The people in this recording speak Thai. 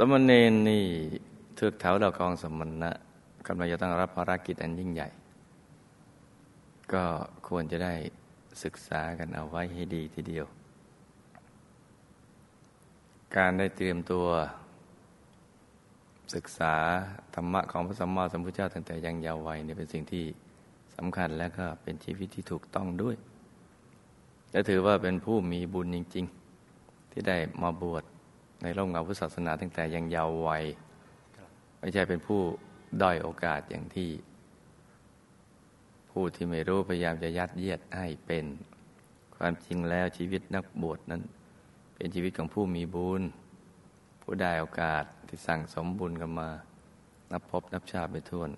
สมณเณรนี่เทือกแถวดาวกองสมณะกำลังจะต้องรับภารกิจอันยิ่งใหญ่ ก็ควรจะได้ศึกษากันเอาไว้ให้ดีทีเดียว การได้เตรียมตัว ศึกษาธรรมะของพระสัมมาสัมพุทธเจ้าตั้งแต่ยังเยาว์วัยเนี่ยเป็นสิ่งที่สำคัญและก็เป็นชีวิตที่ถูกต้องด้วยและถือว่าเป็นผู้มีบุญจริง ๆ ที่ได้มาบวช ในร่มเงาพุทธศาสนาตั้งแต่ยังเยาว์วัยไม่ใช่เป็นผู้ด้อยโอกาสอย่างที่ ผู้ที่ไม่รู้พยายามจะยัดเยียดให้เป็น ความจริงแล้วชีวิตนักบวชนั้น เป็นชีวิตของผู้มีบุญผู้ได้โอกาสที่สั่งสมบุญกันมา นับพบนับชาติไปทวน